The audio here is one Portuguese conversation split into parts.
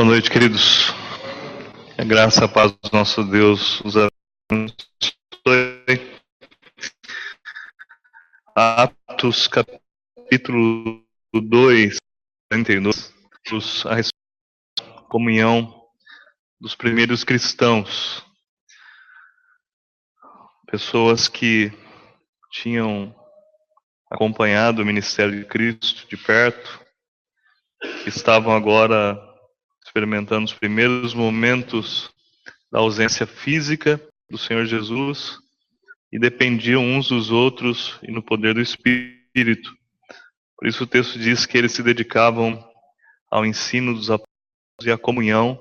Boa noite, queridos. A graça e a paz do nosso Deus os abençoe. Atos, capítulo 2, 42, a comunhão dos primeiros cristãos. Pessoas que tinham acompanhado o ministério de Cristo de perto, que estavam agora experimentando os primeiros momentos da ausência física do Senhor Jesus e dependiam uns dos outros e no poder do Espírito. Por isso o texto diz que eles se dedicavam ao ensino dos apóstolos e à comunhão,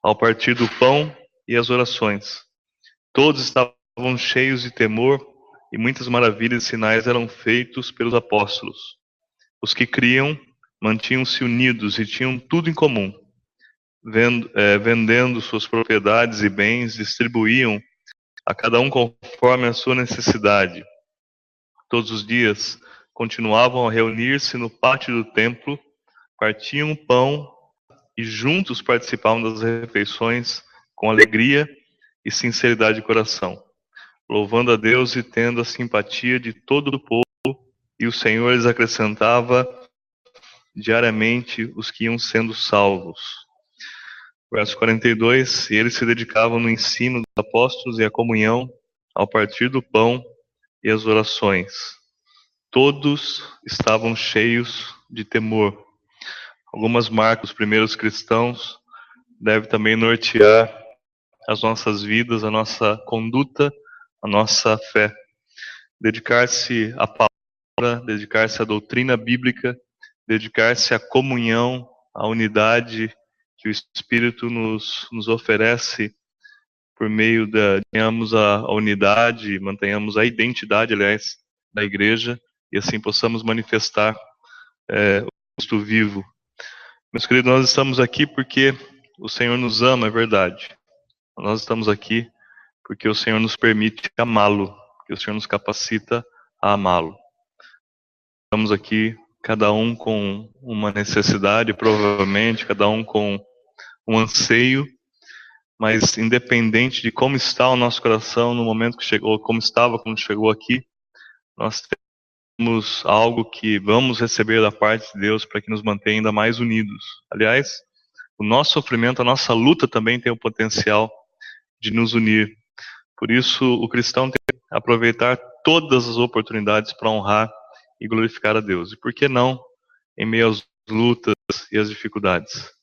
ao partir do pão e às orações. Todos estavam cheios de temor e muitas maravilhas e sinais eram feitos pelos apóstolos. Os que criam mantinham-se unidos e tinham tudo em comum vendo, é, vendendo suas propriedades e bens, distribuíam a cada um conforme a sua necessidade. Todos os dias continuavam a reunir-se no pátio do templo, partiam pão e juntos participavam das refeições com alegria e sinceridade de coração, louvando a Deus e tendo a simpatia de todo o povo, e o Senhor lhes acrescentava diariamente os que iam sendo salvos. Verso 42: E eles se dedicavam no ensino dos apóstolos e à comunhão, ao partir do pão e às orações. Todos estavam cheios de temor. Algumas marcas primeiros cristãos devem também nortear as nossas vidas, a nossa conduta, a nossa fé. Dedicar-se à palavra, dedicar-se à doutrina bíblica, dedicar-se à comunhão, à unidade que o Espírito nos, nos oferece por meio da tenhamos a, a unidade, mantenhamos a identidade, aliás, da igreja e assim possamos manifestar é, o Cristo vivo. Meus queridos, nós estamos aqui porque o Senhor nos ama, é verdade. Nós estamos aqui porque o Senhor nos permite amá-lo, que o Senhor nos capacita a amá-lo. Estamos aqui, cada um com uma necessidade, provavelmente, cada um com um anseio, mas independente de como está o nosso coração no momento que chegou, como estava quando chegou aqui, nós temos algo que vamos receber da parte de Deus para que nos mantenha ainda mais unidos. Aliás, o nosso sofrimento, a nossa luta também tem o potencial de nos unir. Por isso, o cristão tem que aproveitar todas as oportunidades para honrar e glorificar a Deus. E por que não em meio às lutas e às dificuldades?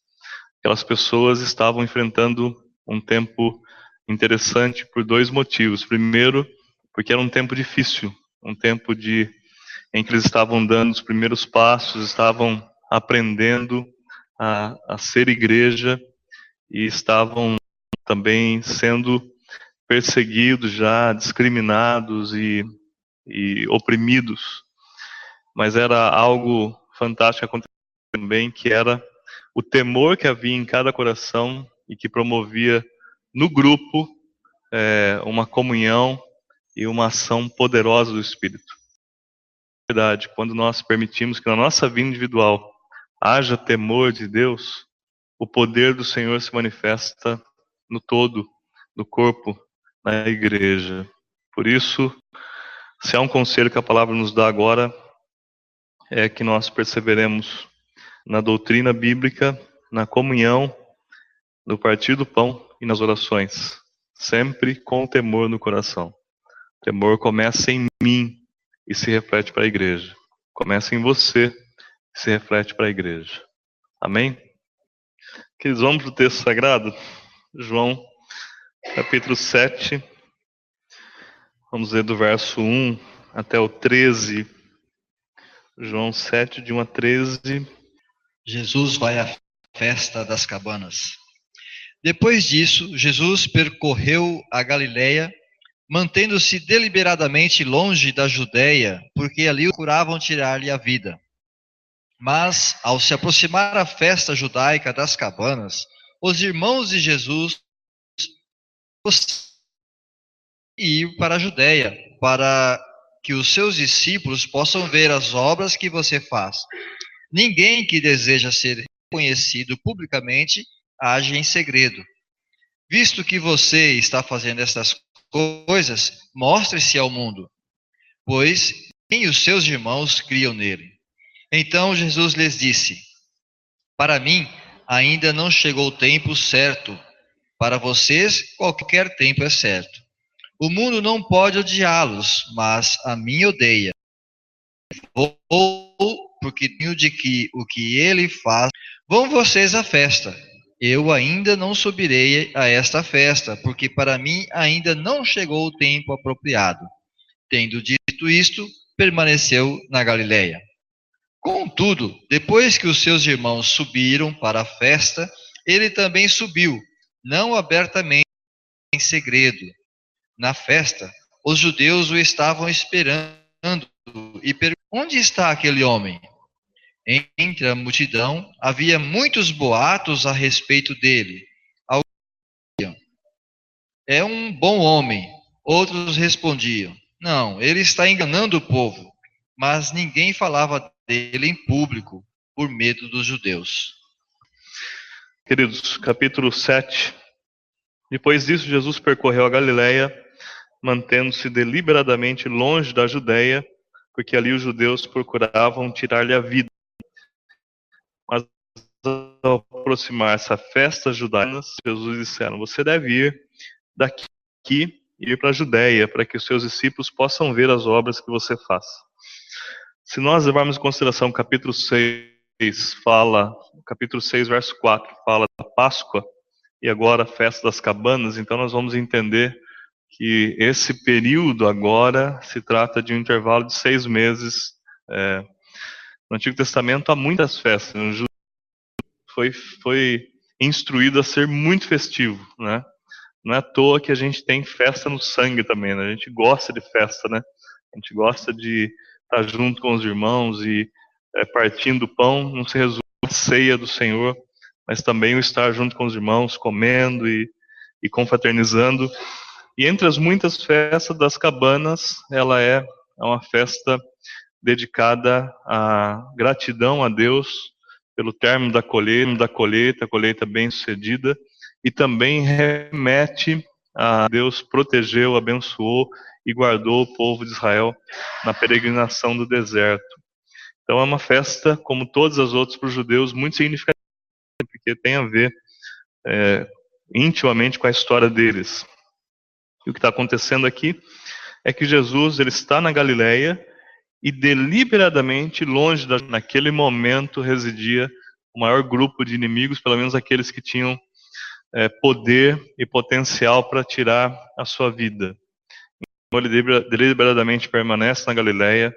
Aquelas pessoas estavam enfrentando um tempo interessante por dois motivos. Primeiro, porque era um tempo difícil, um tempo de em que eles estavam dando os primeiros passos, estavam aprendendo a, a ser igreja e estavam também sendo perseguidos já, discriminados e, e oprimidos. Mas era algo fantástico acontecendo também, que era o temor que havia em cada coração e que promovia no grupo é, uma comunhão e uma ação poderosa do Espírito. Verdade, quando nós permitimos que na nossa vida individual haja temor de Deus, o poder do Senhor se manifesta no todo, no corpo, na igreja. Por isso, se há um conselho que a palavra nos dá agora, é que nós perseveremos na doutrina bíblica, na comunhão, no partir do pão e nas orações, sempre com temor no coração. O temor começa em mim e se reflete para a igreja. Começa em você e se reflete para a igreja. Amém? Queridos, vamos para o texto sagrado? João, capítulo 7. Vamos ler do verso 1 até o 13. João 7, de 1 a 13. Jesus vai à festa das cabanas. Depois disso, Jesus percorreu a Galileia, mantendo-se deliberadamente longe da Judéia, porque ali procuravam tirar-lhe a vida. Mas, ao se aproximar a festa judaica das cabanas, os irmãos de Jesus ir para a Judéia, para que os seus discípulos possam ver as obras que você faz. Ninguém que deseja ser reconhecido publicamente age em segredo. Visto que você está fazendo estas coisas, mostre-se ao mundo, pois nem os seus irmãos criam nele. Então Jesus lhes disse: Para mim ainda não chegou o tempo certo, para vocês qualquer tempo é certo. O mundo não pode odiá-los, mas a mim odeia. Vou porque tenho de que o que ele faz. Vão vocês à festa eu ainda não subirei a esta festa, porque para mim ainda não chegou o tempo apropriado. Tendo dito isto, permaneceu na Galiléia. Contudo, depois que os seus irmãos subiram para a festa, ele também subiu, não abertamente, em segredo. Na festa, os judeus o estavam esperando e perguntaram: Onde está aquele homem? Entre a multidão havia muitos boatos a respeito dele. Alguns diziam, é um bom homem. Outros respondiam, não, ele está enganando o povo. Mas ninguém falava dele em público, por medo dos judeus. Queridos, capítulo 7. Depois disso, Jesus percorreu a Galiléia, mantendo-se deliberadamente longe da Judéia, porque ali os judeus procuravam tirar-lhe a vida. Ao aproximar essa festa judaica, Jesus disseram: Você deve ir daqui e ir para a Judéia, para que os seus discípulos possam ver as obras que você faz. Se nós levarmos em consideração o capítulo 6, fala, capítulo 6, verso 4, fala da Páscoa e agora a festa das cabanas, então nós vamos entender que esse período agora se trata de um intervalo de seis meses é, no Antigo Testamento há muitas festas. O judeu foi, foi instruído a ser muito festivo, né? Não é à toa que a gente tem festa no sangue também, né? A gente gosta de festa, né? A gente gosta de estar junto com os irmãos e é, partindo o pão, não se resume à ceia do Senhor, mas também o estar junto com os irmãos, comendo e, e confraternizando. E entre as muitas festas das cabanas, ela é uma festa dedicada à gratidão a Deus pelo término da colheita, da colheita, colheita bem sucedida, e também remete a Deus protegeu, abençoou e guardou o povo de Israel na peregrinação do deserto. Então é uma festa, como todas as outras para os judeus, muito significativa, porque tem a ver é, intimamente com a história deles. E o que está acontecendo aqui é que Jesus ele está na Galileia e deliberadamente longe da, naquele momento residia o maior grupo de inimigos, pelo menos aqueles que tinham é, poder e potencial para tirar a sua vida. Então, ele deliberadamente permanece na Galileia.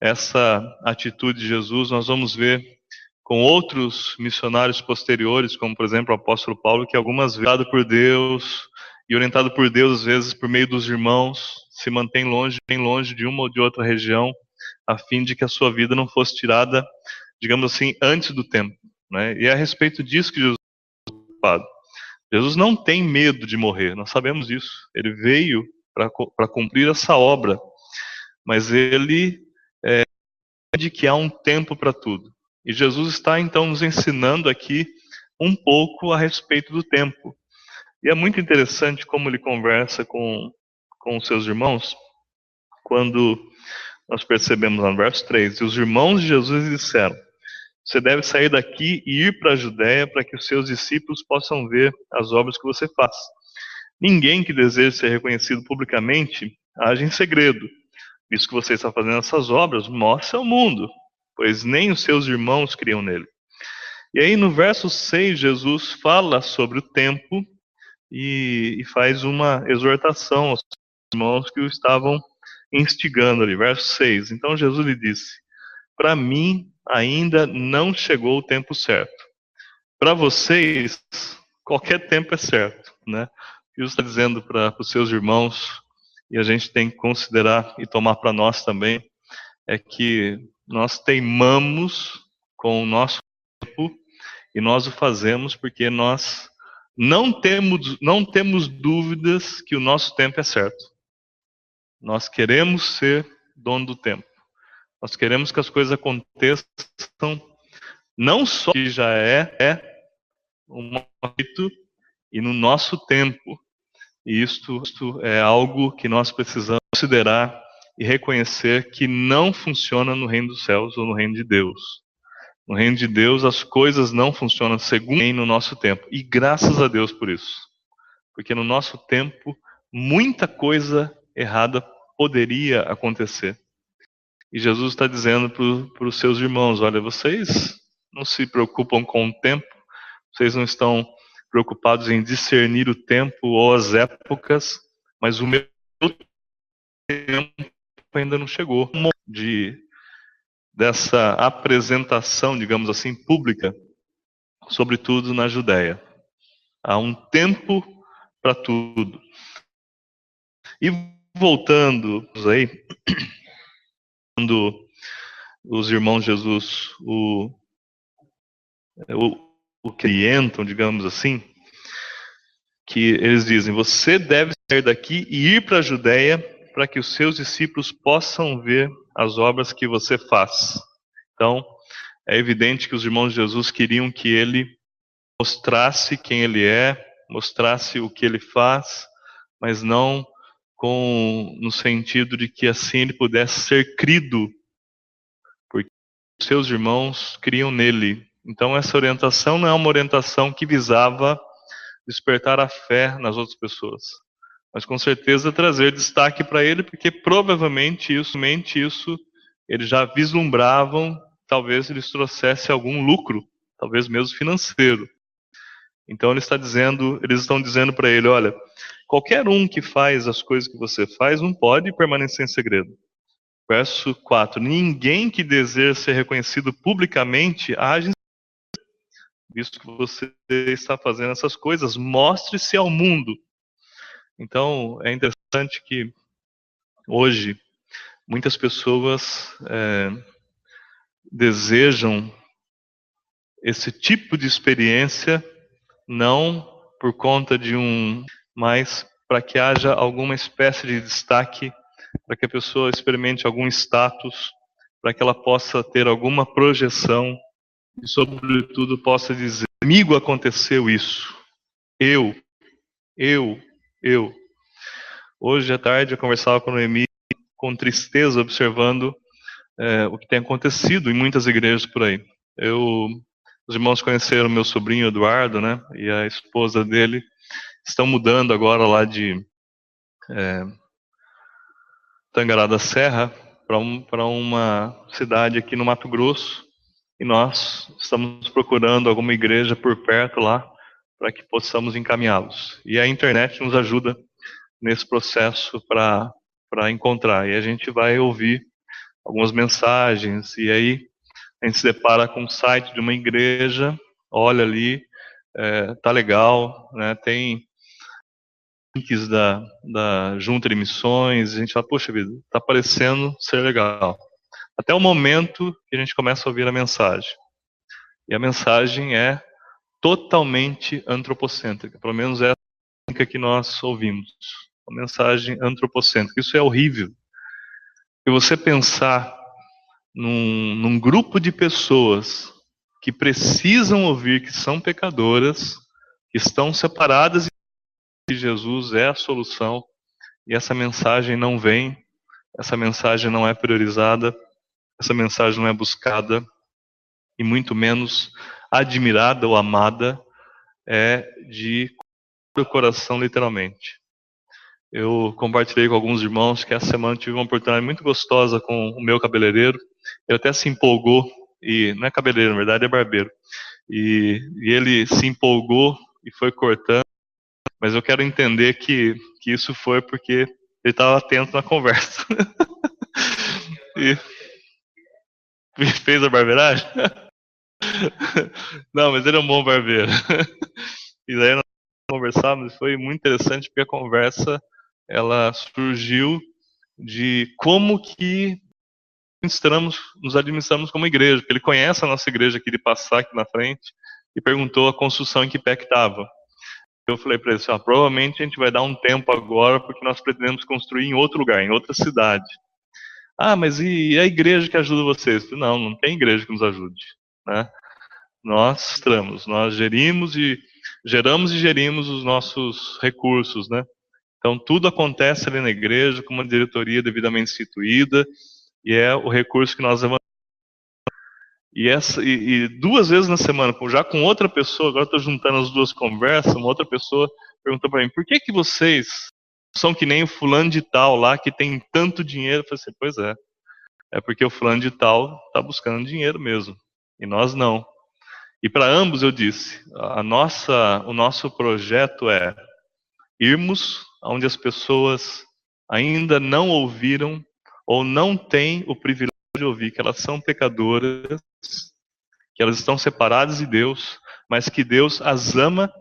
Essa atitude de Jesus nós vamos ver com outros missionários posteriores, como por exemplo o apóstolo Paulo, que algumas vezes por Deus e orientado por Deus às vezes por meio dos irmãos, se mantém longe, bem longe de uma ou de outra região a fim de que a sua vida não fosse tirada, digamos assim, antes do tempo. Né? E é a respeito disso que Jesus é preocupado. Jesus não tem medo de morrer, nós sabemos isso. Ele veio para cumprir essa obra, mas ele é de que há um tempo para tudo. E Jesus está então nos ensinando aqui um pouco a respeito do tempo. E é muito interessante como ele conversa com, com os seus irmãos, quando nós percebemos no verso 3, e os irmãos de Jesus disseram, você deve sair daqui e ir para a Judéia para que os seus discípulos possam ver as obras que você faz. Ninguém que deseja ser reconhecido publicamente age em segredo. Visto que você está fazendo essas obras, mostre ao mundo, pois nem os seus irmãos criam nele. E aí no verso 6, Jesus fala sobre o tempo e, e faz uma exortação aos irmãos que o estavam instigando ali. Verso 6. Então Jesus lhe disse: Para mim ainda não chegou o tempo certo. Para vocês, qualquer tempo é certo, né? Jesus está dizendo para os seus irmãos, e a gente tem que considerar e tomar para nós também, é que nós teimamos com o nosso tempo e nós o fazemos porque nós não temos, não temos dúvidas que o nosso tempo é certo. Nós queremos ser dono do tempo. Nós queremos que as coisas aconteçam não só que já é, é um momento e no nosso tempo. E isto, isto é algo que nós precisamos considerar e reconhecer que não funciona no reino dos céus ou no reino de Deus. No reino de Deus, as coisas não funcionam segundo no nosso tempo. E graças a Deus por isso. Porque no nosso tempo, muita coisa errada poderia acontecer. E Jesus está dizendo para os seus irmãos: olha, vocês não se preocupam com o tempo, vocês não estão preocupados em discernir o tempo ou as épocas, mas o meu tempo ainda não chegou. De dessa apresentação, digamos assim, pública, sobretudo na Judéia. Há um tempo para tudo. E voltando aí, quando os irmãos Jesus o, o, o clientam, digamos assim, que eles dizem: Você deve sair daqui e ir para a Judéia para que os seus discípulos possam ver as obras que você faz. Então, é evidente que os irmãos de Jesus queriam que ele mostrasse quem ele é, mostrasse o que ele faz, mas não com no sentido de que assim ele pudesse ser crido, porque seus irmãos criam nele. Então essa orientação não é uma orientação que visava despertar a fé nas outras pessoas, mas com certeza trazer destaque para ele, porque provavelmente isso, mente isso, eles já vislumbravam, talvez eles trouxesse algum lucro, talvez mesmo financeiro. Então ele está dizendo, eles estão dizendo para ele, olha, qualquer um que faz as coisas que você faz não pode permanecer em segredo. Verso 4: Ninguém que deseja ser reconhecido publicamente age visto que você está fazendo essas coisas, mostre-se ao mundo. Então, é interessante que hoje muitas pessoas é, desejam esse tipo de experiência não por conta de um, mas para que haja alguma espécie de destaque, para que a pessoa experimente algum status, para que ela possa ter alguma projeção e, sobretudo, possa dizer: comigo aconteceu isso. Eu, eu, eu. Hoje à tarde eu conversava com o Noemi com tristeza, observando é, o que tem acontecido em muitas igrejas por aí. Eu os irmãos conheceram meu sobrinho Eduardo, né? E a esposa dele estão mudando agora lá de é, Tangará da Serra para um, uma cidade aqui no Mato Grosso. E nós estamos procurando alguma igreja por perto lá para que possamos encaminhá-los. E a internet nos ajuda nesse processo para encontrar. E a gente vai ouvir algumas mensagens e aí a gente se depara com o site de uma igreja, olha ali, é, tá legal, né, tem links da, da junta de missões, a gente fala, poxa vida, tá parecendo ser legal. Até o momento que a gente começa a ouvir a mensagem. E a mensagem é totalmente antropocêntrica, pelo menos é a que nós ouvimos. Uma mensagem antropocêntrica. Isso é horrível. E você pensar num, num grupo de pessoas que precisam ouvir que são pecadoras, que estão separadas que Jesus é a solução, e essa mensagem não vem, essa mensagem não é priorizada, essa mensagem não é buscada, e muito menos admirada ou amada, é de coração, literalmente. Eu compartilhei com alguns irmãos que essa semana tive uma oportunidade muito gostosa com o meu cabeleireiro. Ele até se empolgou, e não é cabeleireiro, na verdade é barbeiro. E, e ele se empolgou e foi cortando, mas eu quero entender que, que isso foi porque ele estava atento na conversa. e, fez a barbeiragem? Não, mas ele é um bom barbeiro. E daí nós conversávamos, foi muito interessante porque a conversa ela surgiu de como que administramos, nos administramos como igreja, porque ele conhece a nossa igreja aqui de passar aqui na frente e perguntou a construção em que pé que estava. Eu falei para ele assim, ah, provavelmente a gente vai dar um tempo agora porque nós pretendemos construir em outro lugar, em outra cidade. Ah, mas e a igreja que ajuda vocês? Não, não tem igreja que nos ajude, né? Nós estamos, nós gerimos e geramos e gerimos os nossos recursos, né? Então tudo acontece ali na igreja com uma diretoria devidamente instituída e é o recurso que nós e, essa, e, e duas vezes na semana, já com outra pessoa, agora estou juntando as duas conversas, uma outra pessoa perguntou para mim, por que que vocês são que nem o fulano de tal lá que tem tanto dinheiro? Eu falei assim, pois é, é porque o fulano de tal está buscando dinheiro mesmo, e nós não. E para ambos eu disse, a nossa, o nosso projeto é irmos onde as pessoas ainda não ouviram ou não têm o privilégio de ouvir que elas são pecadoras, que elas estão separadas de Deus, mas que Deus as ama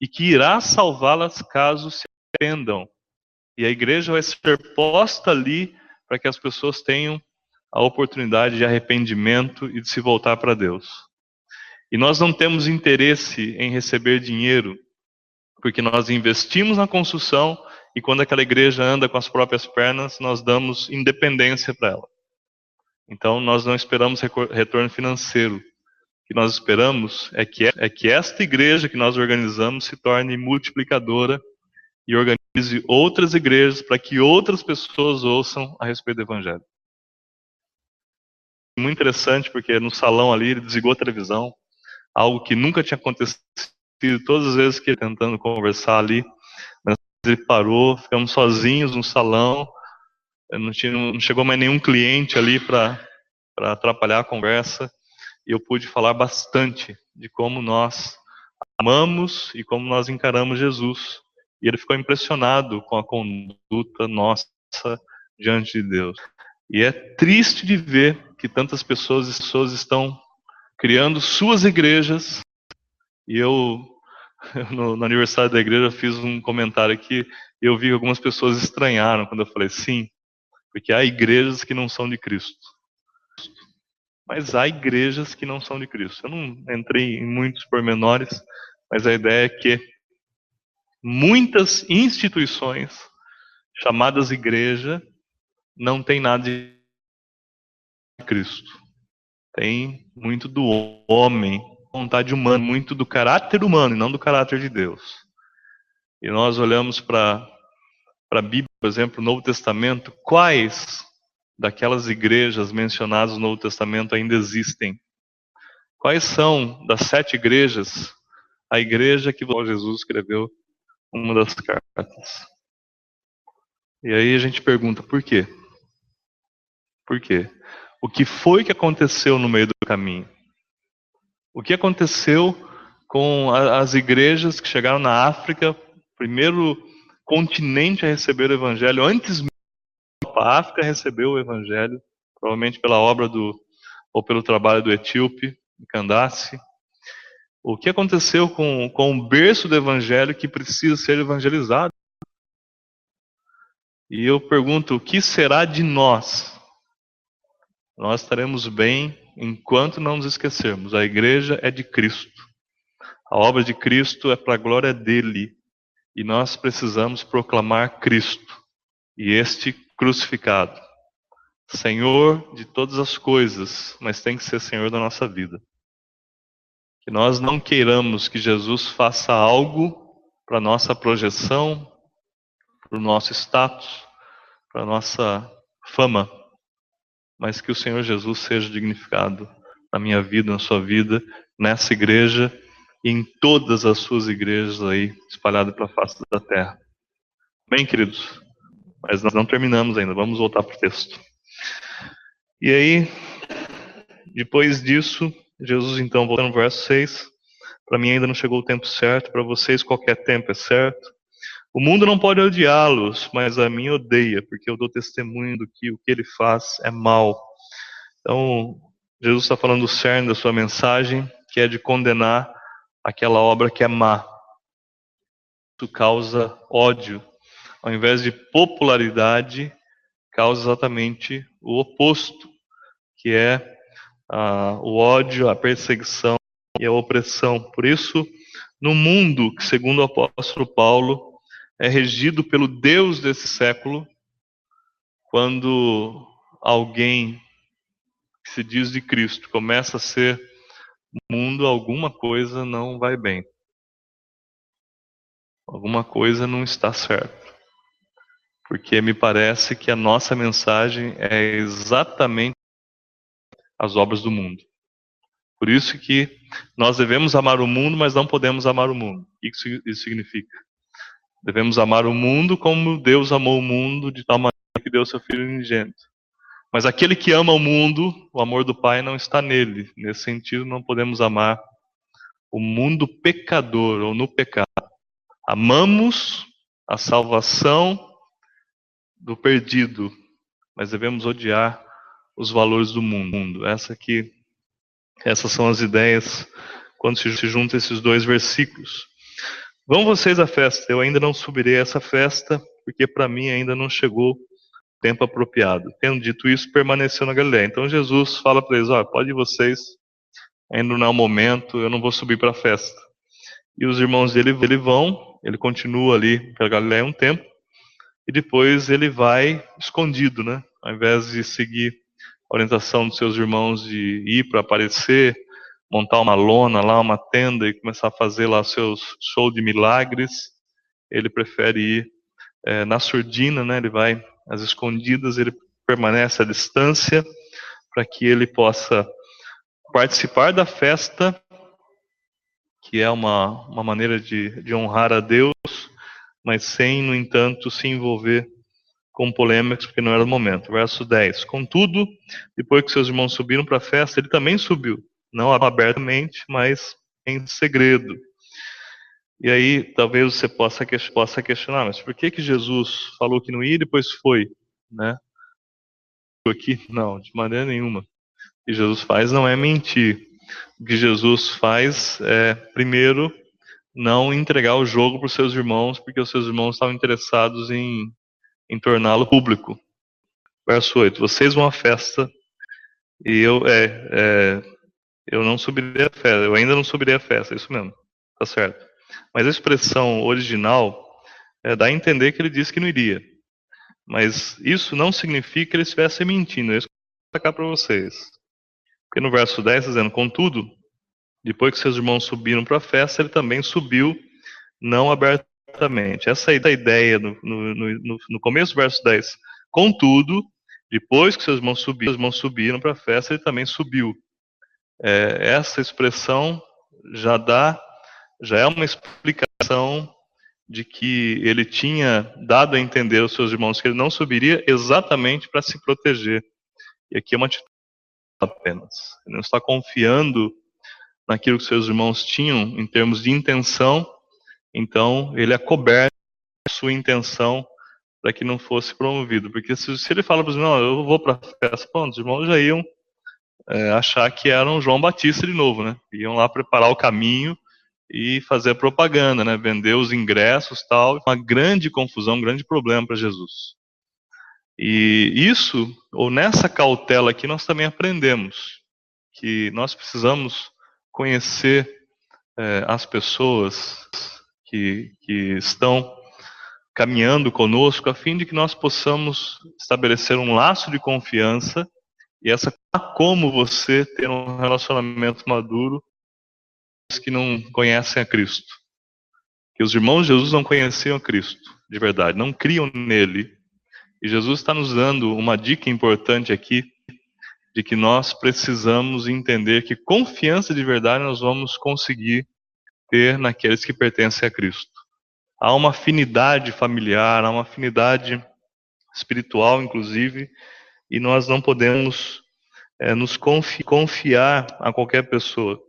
e que irá salvá-las caso se arrependam. E a igreja vai ser posta ali para que as pessoas tenham a oportunidade de arrependimento e de se voltar para Deus. E nós não temos interesse em receber dinheiro, porque nós investimos na construção e quando aquela igreja anda com as próprias pernas, nós damos independência para ela. Então nós não esperamos retorno financeiro. O que nós esperamos é que, é que esta igreja que nós organizamos se torne multiplicadora e organize outras igrejas para que outras pessoas ouçam a respeito do evangelho. Muito interessante porque no salão ali ele desligou a televisão, algo que nunca tinha acontecido todas as vezes que ele tentando conversar ali, mas ele parou, ficamos sozinhos no salão, não, tinha, não chegou mais nenhum cliente ali para atrapalhar a conversa, e eu pude falar bastante de como nós amamos e como nós encaramos Jesus. E ele ficou impressionado com a conduta nossa diante de Deus. E é triste de ver que tantas pessoas, pessoas estão criando suas igrejas. E eu, no, no, aniversário da igreja, fiz um comentário aqui. Eu vi que algumas pessoas estranharam quando eu falei sim, porque há igrejas que não são de Cristo. Mas há igrejas que não são de Cristo. Eu não entrei em muitos pormenores, mas a ideia é que muitas instituições chamadas igreja não têm nada de Cristo. Tem muito do homem, vontade humana, muito do caráter humano e não do caráter de Deus. E nós olhamos para a Bíblia, por exemplo, o Novo Testamento, quais daquelas igrejas mencionadas no Novo Testamento ainda existem? Quais são das sete igrejas a igreja que Jesus escreveu uma das cartas? E aí a gente pergunta por quê? Por quê? o que foi que aconteceu no meio do caminho. O que aconteceu com as igrejas que chegaram na África, primeiro continente a receber o evangelho, antes mesmo a África recebeu o evangelho, provavelmente pela obra do ou pelo trabalho do etíope Candace. O que aconteceu com, com o berço do evangelho que precisa ser evangelizado? E eu pergunto, o que será de nós nós estaremos bem enquanto não nos esquecermos. A igreja é de Cristo. A obra de Cristo é para a glória dele. E nós precisamos proclamar Cristo e este crucificado. Senhor de todas as coisas, mas tem que ser Senhor da nossa vida. Que nós não queiramos que Jesus faça algo para nossa projeção, para o nosso status, para nossa fama, mas que o Senhor Jesus seja dignificado na minha vida, na sua vida, nessa igreja em todas as suas igrejas aí espalhadas pela face da terra. Bem, queridos, mas nós não terminamos ainda, vamos voltar para o texto. E aí, depois disso, Jesus então, voltando no verso 6, para mim ainda não chegou o tempo certo, para vocês qualquer tempo é certo. O mundo não pode odiá-los, mas a mim odeia, porque eu dou testemunho do que o que ele faz é mal. Então, Jesus está falando do cerne da sua mensagem, que é de condenar aquela obra que é má. Isso causa ódio. Ao invés de popularidade, causa exatamente o oposto, que é ah, o ódio, a perseguição e a opressão. Por isso, no mundo que, segundo o apóstolo Paulo, é regido pelo Deus desse século, quando alguém que se diz de Cristo começa a ser mundo alguma coisa não vai bem. Alguma coisa não está certo. Porque me parece que a nossa mensagem é exatamente as obras do mundo. Por isso que nós devemos amar o mundo, mas não podemos amar o mundo. O que isso significa? Devemos amar o mundo como Deus amou o mundo, de tal maneira que deu seu Filho unigênito. Mas aquele que ama o mundo, o amor do Pai não está nele. Nesse sentido, não podemos amar o mundo pecador ou no pecado. Amamos a salvação do perdido, mas devemos odiar os valores do mundo. Essa aqui, essas são as ideias quando se juntam esses dois versículos. Vão vocês à festa. Eu ainda não subirei a essa festa, porque para mim ainda não chegou tempo apropriado. Tendo dito isso, permaneceu na Galiléia. Então Jesus fala para eles: ó, pode vocês, ainda não é o momento, eu não vou subir para a festa. E os irmãos dele, ele vão, ele continua ali pela Galiléia um tempo, e depois ele vai escondido, né? Ao invés de seguir a orientação dos seus irmãos de ir para aparecer, montar uma lona lá, uma tenda e começar a fazer lá seus show de milagres, ele prefere ir é, na surdina, né? Ele vai às escondidas, ele permanece à distância para que ele possa participar da festa, que é uma, uma maneira de, de honrar a Deus, mas sem, no entanto, se envolver com polêmicas, porque não era o momento. Verso 10. Contudo, depois que seus irmãos subiram para a festa, ele também subiu, não abertamente, mas em segredo. E aí, talvez você possa, possa questionar, mas por que que Jesus falou que não ia e depois foi, né? Aqui, não, de maneira nenhuma. O que Jesus faz não é mentir. O que Jesus faz é, primeiro, não entregar o jogo para os seus irmãos, porque os seus irmãos estavam interessados em, em torná-lo público. Verso 8: Vocês vão à festa e eu, é, é, eu não subirei a festa, eu ainda não subirei a festa, é isso mesmo, tá certo. Mas a expressão original é, dá a entender que ele disse que não iria. Mas isso não significa que ele estivesse mentindo. É isso que eu vou destacar para vocês. Porque no verso 10 está dizendo: Contudo, depois que seus irmãos subiram para a festa, ele também subiu, não abertamente. Essa é a ideia no, no, no, no começo do verso 10. Contudo, depois que seus irmãos subiram, seus irmãos subiram para a festa, ele também subiu. É, essa expressão já dá já é uma explicação de que ele tinha dado a entender aos seus irmãos que ele não subiria exatamente para se proteger. E aqui é uma atitude apenas. Ele não está confiando naquilo que seus irmãos tinham em termos de intenção, então ele acoberta a sua intenção para que não fosse promovido. Porque se, se ele fala para os irmãos, eu vou para a festa, os irmãos já iam é, achar que eram João Batista de novo, né? Iam lá preparar o caminho e fazer propaganda, né? Vender os ingressos tal. Uma grande confusão, um grande problema para Jesus. E isso, ou nessa cautela aqui, nós também aprendemos que nós precisamos conhecer é, as pessoas que, que estão caminhando conosco, a fim de que nós possamos estabelecer um laço de confiança e essa como você ter um relacionamento maduro que não conhecem a Cristo. Que os irmãos de Jesus não conheciam a Cristo, de verdade, não criam nele. E Jesus está nos dando uma dica importante aqui, de que nós precisamos entender que confiança de verdade nós vamos conseguir ter naqueles que pertencem a Cristo. Há uma afinidade familiar, há uma afinidade espiritual, inclusive, e nós não podemos é, nos confiar a qualquer pessoa.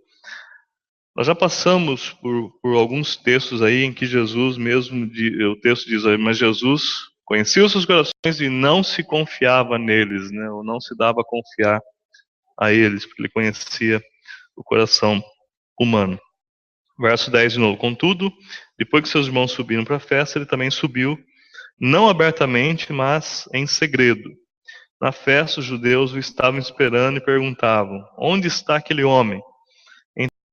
Nós já passamos por, por alguns textos aí em que Jesus mesmo, o texto diz aí, mas Jesus conhecia os seus corações e não se confiava neles, né, ou não se dava a confiar a eles, porque ele conhecia o coração humano. Verso 10 de novo. Contudo, depois que seus irmãos subiram para a festa, ele também subiu, não abertamente, mas em segredo. Na festa, os judeus o estavam esperando e perguntavam: Onde está aquele homem?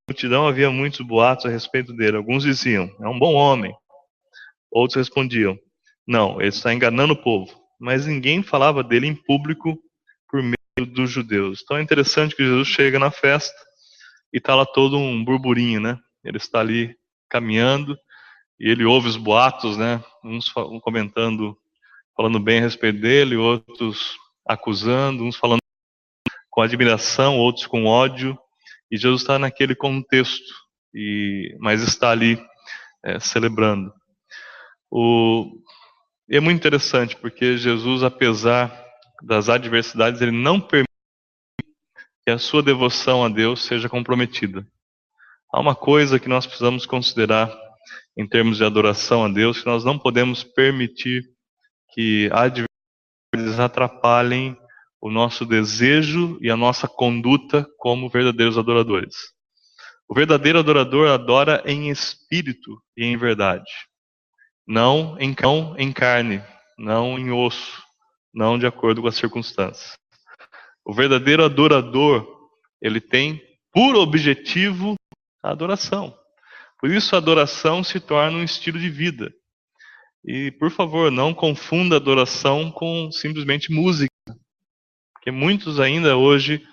Multidão havia muitos boatos a respeito dele. Alguns diziam, é um bom homem. Outros respondiam, não, ele está enganando o povo. Mas ninguém falava dele em público por meio dos judeus. Então é interessante que Jesus chega na festa e está lá todo um burburinho, né? Ele está ali caminhando e ele ouve os boatos, né? Uns comentando, falando bem a respeito dele, outros acusando, uns falando com admiração, outros com ódio. E Jesus está naquele contexto, e mas está ali é, celebrando. O, é muito interessante porque Jesus, apesar das adversidades, ele não permite que a sua devoção a Deus seja comprometida. Há uma coisa que nós precisamos considerar em termos de adoração a Deus, que nós não podemos permitir que adversidades atrapalhem o nosso desejo e a nossa conduta como verdadeiros adoradores. O verdadeiro adorador adora em espírito e em verdade, não em, não em carne, não em osso, não de acordo com as circunstâncias. O verdadeiro adorador, ele tem por objetivo a adoração. Por isso a adoração se torna um estilo de vida. E, por favor, não confunda adoração com simplesmente música. Porque muitos ainda hoje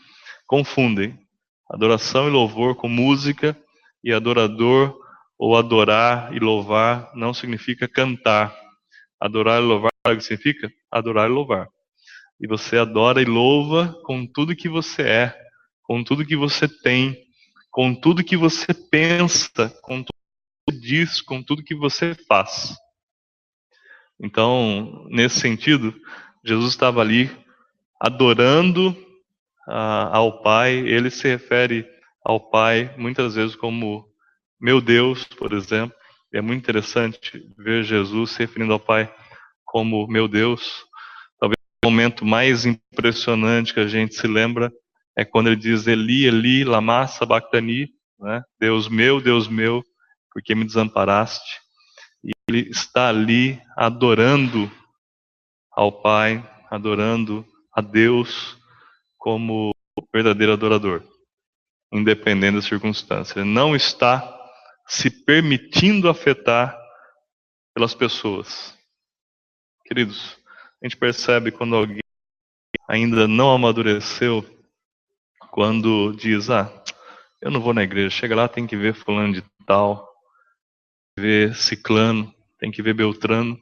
confundem adoração e louvor com música, e adorador ou adorar e louvar não significa cantar. Adorar e louvar, sabe o que significa? Adorar e louvar. E você adora e louva com tudo que você é, com tudo que você tem, com tudo que você pensa, com tudo que você diz, com tudo que você faz. Então, nesse sentido, Jesus estava ali adorando ah, ao Pai, ele se refere ao Pai muitas vezes como meu Deus, por exemplo. É muito interessante ver Jesus se referindo ao Pai como meu Deus. Talvez o momento mais impressionante que a gente se lembra é quando ele diz Eli, Eli, lama sabachthani, né? Deus meu, Deus meu, porque me desamparaste. E ele está ali adorando ao Pai, adorando a Deus como verdadeiro adorador, independente das circunstâncias. Ele não está se permitindo afetar pelas pessoas. Queridos, a gente percebe quando alguém ainda não amadureceu, quando diz, ah, eu não vou na igreja, chega lá, tem que ver fulano de tal, ver ciclano, tem que ver beltrano.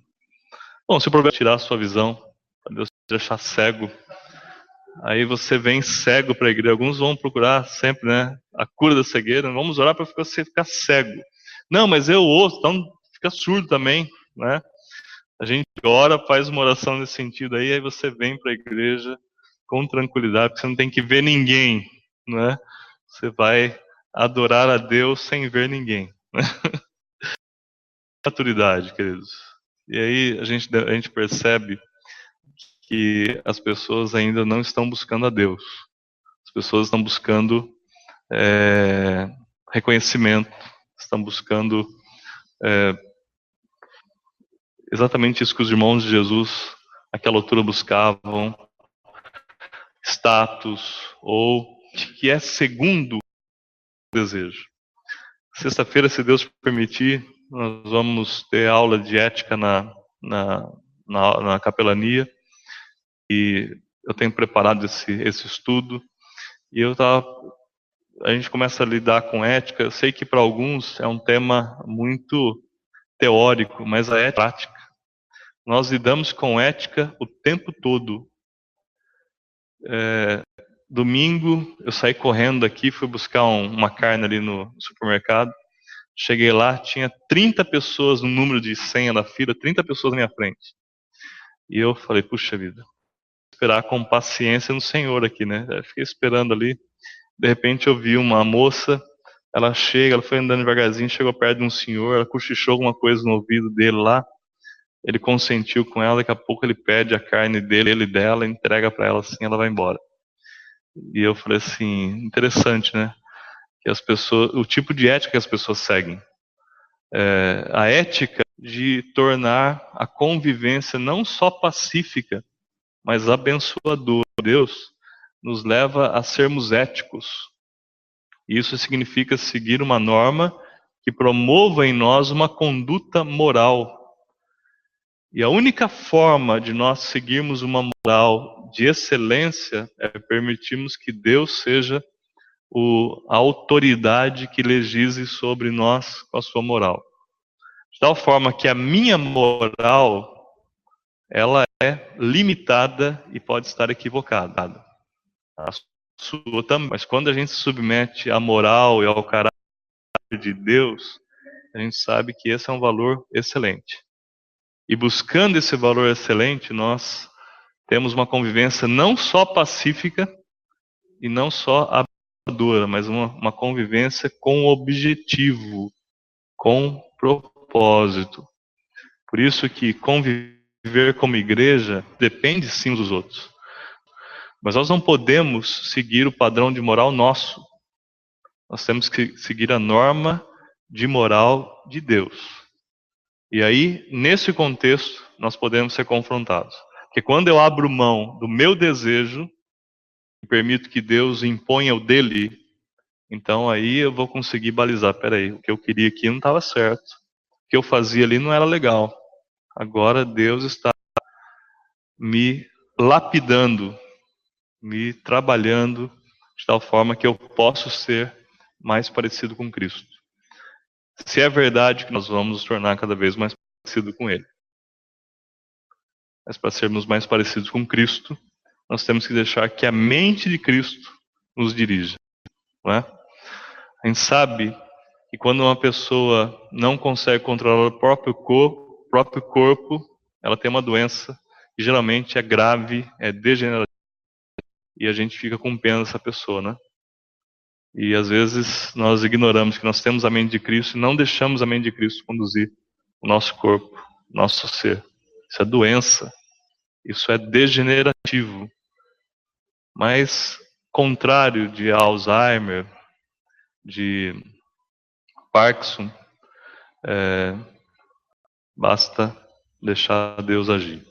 Bom, se o problema é tirar a sua visão, para Deus te deixar cego, aí você vem cego para a igreja. Alguns vão procurar sempre, né, a cura da cegueira. Vamos orar para você ficar cego. Não, mas eu ouço, então fica surdo também, né? A gente ora, faz uma oração nesse sentido aí, aí você vem para a igreja com tranquilidade, porque você não tem que ver ninguém, né? Você vai adorar a Deus sem ver ninguém. Né? Maturidade, queridos. E aí a gente, a gente percebe que as pessoas ainda não estão buscando a Deus. As pessoas estão buscando é, reconhecimento, estão buscando é, exatamente isso que os irmãos de Jesus, naquela altura, buscavam: status, ou que é segundo o desejo. Sexta-feira, se Deus permitir, nós vamos ter aula de ética na, na, na, na capelania e eu tenho preparado esse, esse estudo e eu tava, a gente começa a lidar com ética. Eu sei que para alguns é um tema muito teórico, mas a ética é prática. Nós lidamos com ética o tempo todo. É, domingo eu saí correndo aqui, fui buscar um, uma carne ali no supermercado. Cheguei lá, tinha 30 pessoas no número de senha da fila, 30 pessoas na minha frente. E eu falei, puxa vida, esperar com paciência no Senhor aqui, né? Eu fiquei esperando ali. De repente eu vi uma moça, ela chega, ela foi andando devagarzinho, chegou perto de um senhor, ela cochichou alguma coisa no ouvido dele lá. Ele consentiu com ela, daqui a pouco ele pede a carne dele, ele dela, entrega para ela assim, ela vai embora. E eu falei assim, interessante, né? Que as pessoas, o tipo de ética que as pessoas seguem. É, a ética de tornar a convivência não só pacífica, mas abençoador. Deus nos leva a sermos éticos. Isso significa seguir uma norma que promova em nós uma conduta moral. E a única forma de nós seguirmos uma moral de excelência é permitirmos que Deus seja o, a autoridade que legisle sobre nós com a sua moral. De tal forma que a minha moral, ela é limitada e pode estar equivocada. A sua também. Mas quando a gente se submete à moral e ao caráter de Deus, a gente sabe que esse é um valor excelente. E buscando esse valor excelente, nós temos uma convivência não só pacífica e não só dura, mas uma, uma convivência com objetivo, com propósito. Por isso que conviver como igreja depende sim dos outros. Mas nós não podemos seguir o padrão de moral nosso. Nós temos que seguir a norma de moral de Deus. E aí, nesse contexto, nós podemos ser confrontados. Porque quando eu abro mão do meu desejo e permito que Deus imponha o dele, então aí eu vou conseguir balizar. Peraí, o que eu queria aqui não estava certo. O que eu fazia ali não era legal. Agora Deus está me lapidando, me trabalhando de tal forma que eu posso ser mais parecido com Cristo. Se é verdade que nós vamos nos tornar cada vez mais parecido com Ele. Mas para sermos mais parecidos com Cristo, nós temos que deixar que a mente de Cristo nos dirija. Não é? A gente sabe que quando uma pessoa não consegue controlar o próprio corpo, próprio corpo ela tem uma doença que geralmente é grave, é degenerativa, e a gente fica com pena dessa pessoa, né? E às vezes nós ignoramos que nós temos a mente de Cristo e não deixamos a mente de Cristo conduzir o nosso corpo, nosso ser. Isso é doença, isso é degenerativo. Mas, contrário de Alzheimer, de Parkinson, é, basta deixar Deus agir.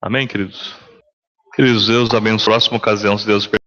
Amém, queridos? Queridos, Deus abençoe. Próxima ocasião, se Deus permitir.